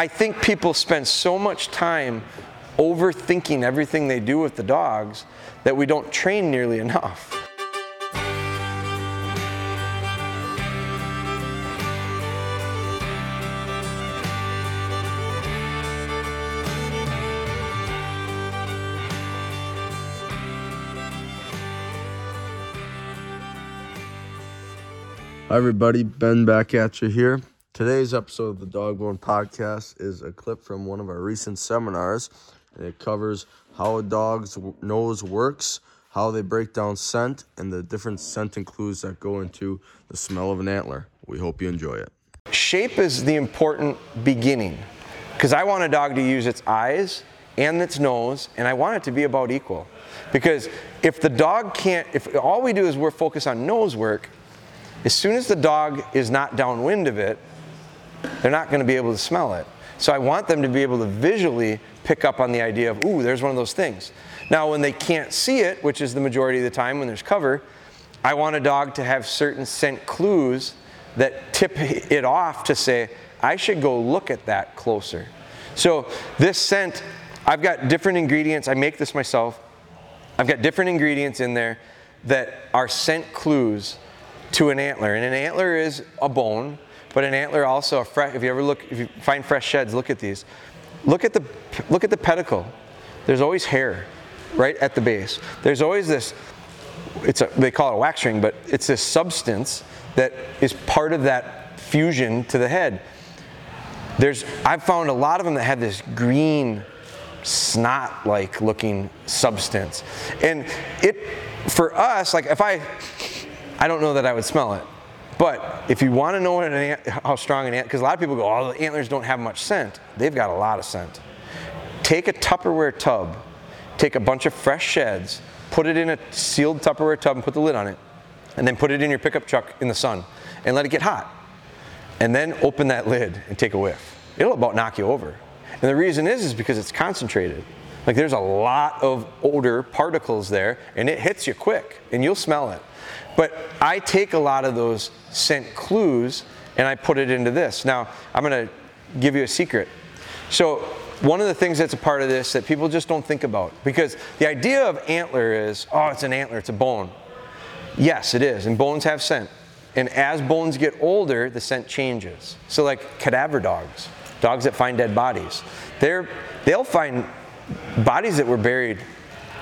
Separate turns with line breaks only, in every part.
I think people spend so much time overthinking everything they do with the dogs that we don't train nearly enough.
Hi, everybody. Ben back at you here. Today's episode of the Dogbone Podcast is a clip from one of our recent seminars, and it covers how a dog's nose works, how they break down scent, and the different scenting clues that go into the smell of an antler. We hope you enjoy it.
Shape is the important beginning because I want a dog to use its eyes and its nose, and I want it to be about equal. Because if the dog can't, if all we do is we're focused on nose work, as soon as the dog is not downwind of it, they're not going to be able to smell it. So I want them to be able to visually pick up on the idea of, ooh, there's one of those things. Now, when they can't see it, which is the majority of the time when there's cover, I want a dog to have certain scent clues that tip it off to say, I should go look at that closer. So this scent, I've got different ingredients. I make this myself. I've got different ingredients in there that are scent clues to an antler. And an antler is a bone, but an antler also. If you ever look, if you find fresh sheds, look at these. Look at the look at the pedicle. There's always hair, right at the base. There's always this. It's a they call it a wax ring, but it's this substance that is part of that fusion to the head. There's I've found a lot of them that have this green snot like looking substance. And it for us, like if I I don't know that I would smell it. But if you want to know ant, how strong an ant, because a lot of people go, oh, the antlers don't have much scent. They've got a lot of scent. Take a Tupperware tub, take a bunch of fresh sheds, put it in a sealed Tupperware tub and put the lid on it, and then put it in your pickup truck in the sun and let it get hot. And then open that lid and take a whiff. It'll about knock you over. And the reason is is because it's concentrated. Like there's a lot of odor particles there and it hits you quick and you'll smell it. But I take a lot of those scent clues and I put it into this. Now, I'm going to give you a secret. So, one of the things that's a part of this that people just don't think about because the idea of antler is, oh, it's an antler, it's a bone. Yes, it is, and bones have scent. And as bones get older, the scent changes. So, like cadaver dogs, dogs that find dead bodies, they're, they'll find bodies that were buried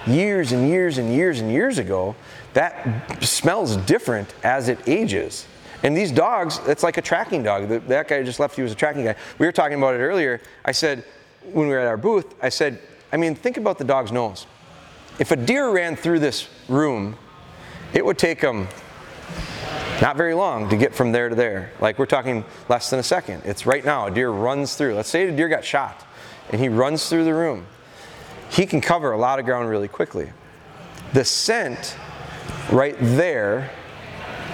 years and years and years and years ago that smells different as it ages. And these dogs, it's like a tracking dog. That guy just left, he was a tracking guy. We were talking about it earlier. I said, when we were at our booth, I said, I mean, think about the dog's nose. If a deer ran through this room, it would take them not very long to get from there to there. Like we're talking less than a second. It's right now, a deer runs through. Let's say a deer got shot and he runs through the room. He can cover a lot of ground really quickly. The scent right there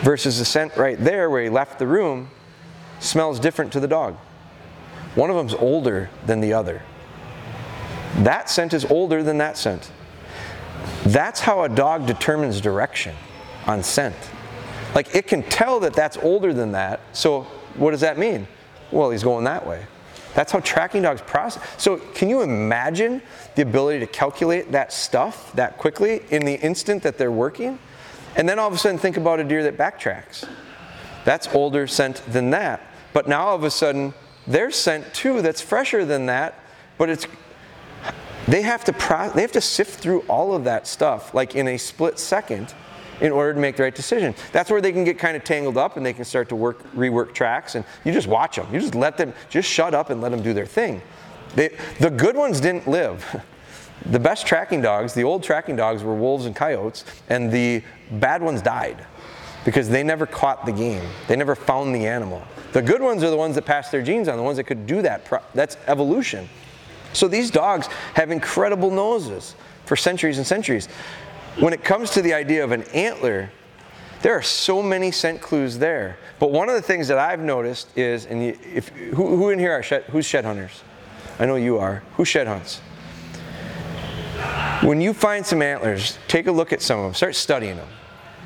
versus the scent right there where he left the room smells different to the dog. One of them's older than the other. That scent is older than that scent. That's how a dog determines direction on scent. Like it can tell that that's older than that. So what does that mean? Well, he's going that way. That's how tracking dogs process. So can you imagine the ability to calculate that stuff that quickly in the instant that they're working? And then all of a sudden think about a deer that backtracks. That's older scent than that. But now all of a sudden there's scent too that's fresher than that, but it's they have to pro- they have to sift through all of that stuff like in a split second in order to make the right decision. That's where they can get kind of tangled up and they can start to work rework tracks and you just watch them. You just let them just shut up and let them do their thing. They, the good ones didn't live. The best tracking dogs, the old tracking dogs, were wolves and coyotes, and the bad ones died because they never caught the game. They never found the animal. The good ones are the ones that passed their genes on, the ones that could do that. That's evolution. So these dogs have incredible noses for centuries and centuries. When it comes to the idea of an antler, there are so many scent clues there. But one of the things that I've noticed is, and if who, who in here are shed, who's shed hunters? I know you are. Who shed hunts? When you find some antlers, take a look at some of them. Start studying them.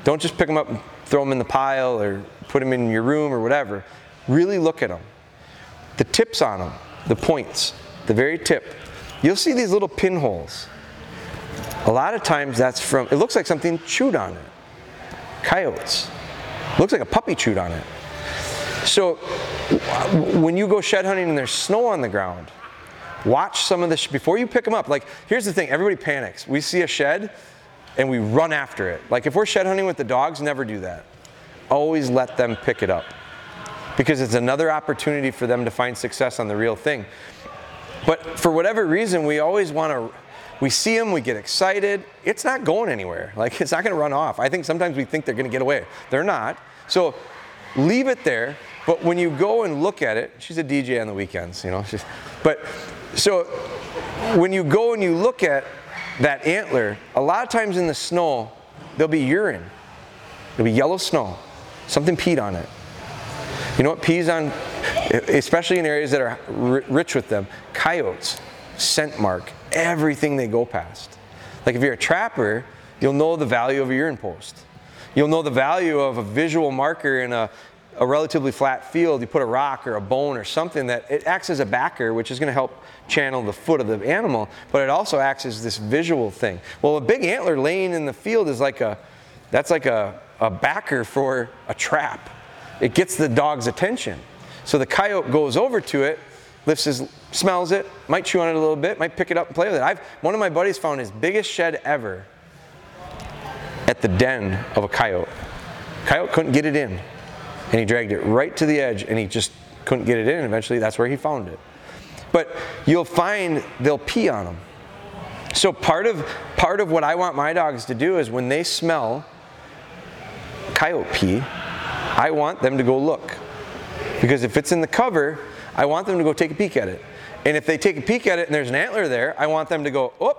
Don't just pick them up and throw them in the pile or put them in your room or whatever. Really look at them. The tips on them. the points, the very tip, you'll see these little pinholes. A lot of times that's from, it looks like something chewed on it. Coyotes. Looks like a puppy chewed on it. So when you go shed hunting and there's snow on the ground, watch some of this before you pick them up. Like, here's the thing everybody panics. We see a shed and we run after it. Like, if we're shed hunting with the dogs, never do that. Always let them pick it up because it's another opportunity for them to find success on the real thing. But for whatever reason, we always want to, we see them, we get excited. It's not going anywhere. Like, it's not going to run off. I think sometimes we think they're going to get away. They're not. So leave it there. But when you go and look at it, she's a DJ on the weekends, you know. She's, but so when you go and you look at that antler, a lot of times in the snow, there'll be urine. There'll be yellow snow. Something peed on it. You know what pees on, especially in areas that are rich with them? Coyotes, scent mark, everything they go past. Like if you're a trapper, you'll know the value of a urine post. You'll know the value of a visual marker in a, a relatively flat field. You put a rock or a bone or something that it acts as a backer, which is going to help channel the foot of the animal, but it also acts as this visual thing. Well, a big antler laying in the field is like a, that's like a, a backer for a trap. It gets the dog's attention. So the coyote goes over to it, lifts his, smells it, might chew on it a little bit, might pick it up and play with it. I've, one of my buddies found his biggest shed ever at the den of a coyote. Coyote couldn't get it in, and he dragged it right to the edge, and he just couldn't get it in. Eventually, that's where he found it. But you'll find they'll pee on them. So part of part of what I want my dogs to do is when they smell coyote pee, I want them to go look. Because if it's in the cover, I want them to go take a peek at it. And if they take a peek at it and there's an antler there, I want them to go, oh,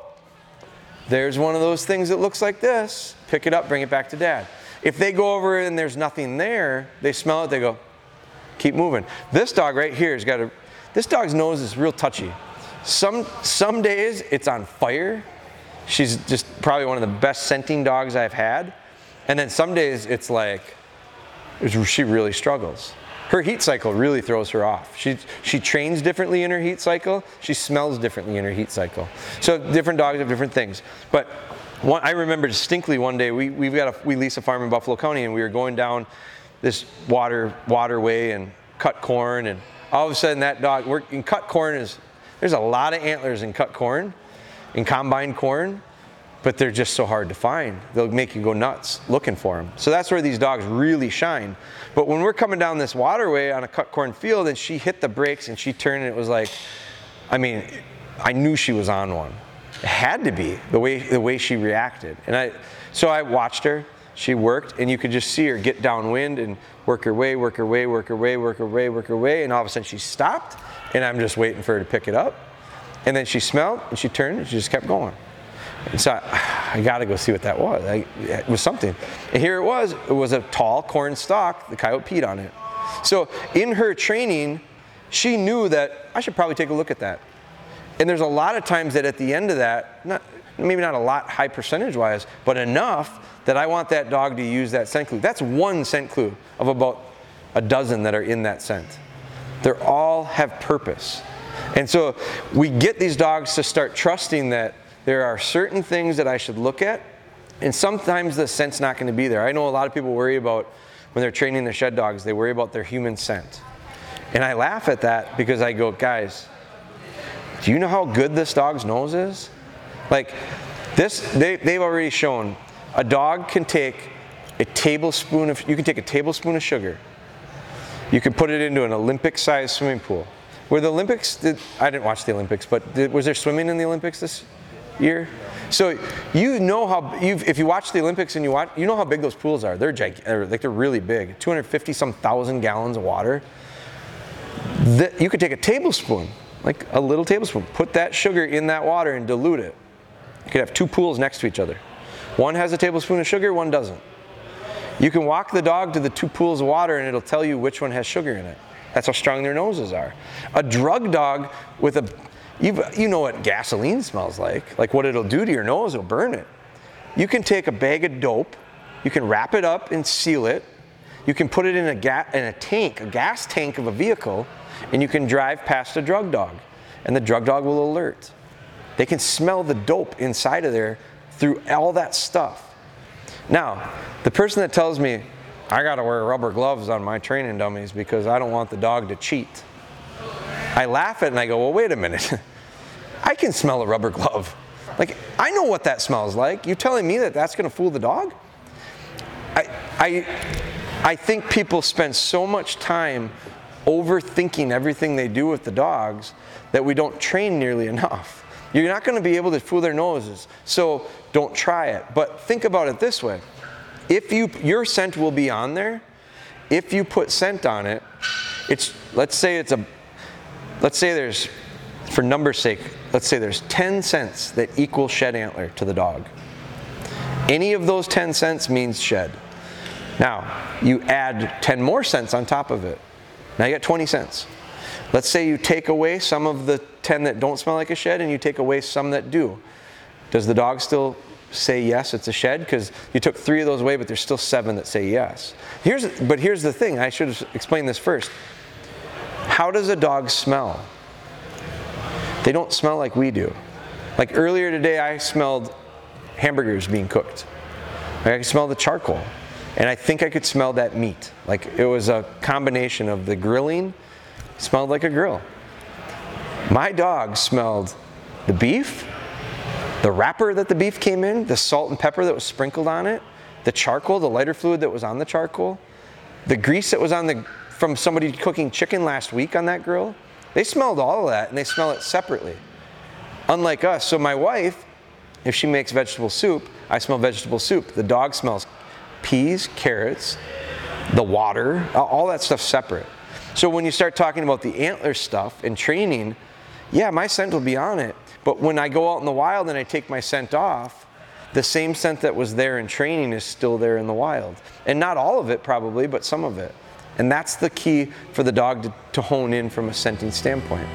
there's one of those things that looks like this. Pick it up, bring it back to dad. If they go over and there's nothing there, they smell it, they go, keep moving. This dog right here has got a, this dog's nose is real touchy. Some, some days it's on fire. She's just probably one of the best scenting dogs I've had. And then some days it's like, she really struggles. Her heat cycle really throws her off. She, she trains differently in her heat cycle. She smells differently in her heat cycle. So different dogs have different things. But one, I remember distinctly one day we, we've got a, we lease a farm in Buffalo County and we were going down this water waterway and cut corn and all of a sudden that dog in cut corn is there's a lot of antlers in cut corn in combine corn but they're just so hard to find. They'll make you go nuts looking for them. So that's where these dogs really shine. But when we're coming down this waterway on a cut corn field and she hit the brakes and she turned and it was like, I mean, I knew she was on one. It had to be the way the way she reacted. And I so I watched her. She worked and you could just see her get downwind and work her way, work her way, work her way, work her way, work her way, and all of a sudden she stopped and I'm just waiting for her to pick it up. And then she smelled and she turned and she just kept going. And so I, I got to go see what that was. I, it was something. And here it was. It was a tall corn stalk. The coyote peed on it. So in her training, she knew that I should probably take a look at that. And there's a lot of times that at the end of that, not, maybe not a lot high percentage wise, but enough that I want that dog to use that scent clue. That's one scent clue of about a dozen that are in that scent. They all have purpose. And so we get these dogs to start trusting that there are certain things that I should look at, and sometimes the scent's not going to be there. I know a lot of people worry about when they're training their shed dogs, they worry about their human scent. And I laugh at that because I go, guys, do you know how good this dog's nose is? Like, this, they, they've already shown a dog can take a tablespoon of, you can take a tablespoon of sugar, you can put it into an Olympic sized swimming pool. Were the Olympics, did, I didn't watch the Olympics, but did, was there swimming in the Olympics this year. So you know how if you watch the Olympics and you watch, you know how big those pools are. They're gigantic, like they're really big. 250 some thousand gallons of water. The, you could take a tablespoon, like a little tablespoon, put that sugar in that water and dilute it. You could have two pools next to each other. One has a tablespoon of sugar, one doesn't. You can walk the dog to the two pools of water and it'll tell you which one has sugar in it. That's how strong their noses are. A drug dog with a you you know what gasoline smells like. Like what it'll do to your nose, it'll burn it. You can take a bag of dope, you can wrap it up and seal it. You can put it in a, ga- in a tank, a gas tank of a vehicle, and you can drive past a drug dog, and the drug dog will alert. They can smell the dope inside of there through all that stuff. Now, the person that tells me, I gotta wear rubber gloves on my training dummies because I don't want the dog to cheat. I laugh at it and I go, well, wait a minute. I can smell a rubber glove. Like, I know what that smells like. You're telling me that that's gonna fool the dog? I, I, I think people spend so much time overthinking everything they do with the dogs that we don't train nearly enough. You're not going to be able to fool their noses, so don't try it. But think about it this way: if you your scent will be on there, if you put scent on it, it's let's say it's a let's say there's for number's sake, let's say there's 10 scents that equal shed antler to the dog. Any of those 10 scents means shed. Now, you add 10 more scents on top of it. Now you got 20 scents. Let's say you take away some of the 10 that don't smell like a shed and you take away some that do. Does the dog still say yes, it's a shed? Because you took three of those away, but there's still seven that say yes. Here's, but here's the thing I should have explained this first. How does a dog smell? They don't smell like we do. Like earlier today, I smelled hamburgers being cooked. I could smell the charcoal. And I think I could smell that meat. Like it was a combination of the grilling, smelled like a grill. My dog smelled the beef, the wrapper that the beef came in, the salt and pepper that was sprinkled on it, the charcoal, the lighter fluid that was on the charcoal, the grease that was on the from somebody cooking chicken last week on that grill. They smelled all of that and they smell it separately. Unlike us, so my wife, if she makes vegetable soup, I smell vegetable soup. The dog smells peas, carrots, the water, all that stuff separate. So when you start talking about the antler stuff and training, yeah, my scent will be on it. But when I go out in the wild and I take my scent off, the same scent that was there in training is still there in the wild. And not all of it, probably, but some of it. And that's the key for the dog to, to hone in from a scenting standpoint.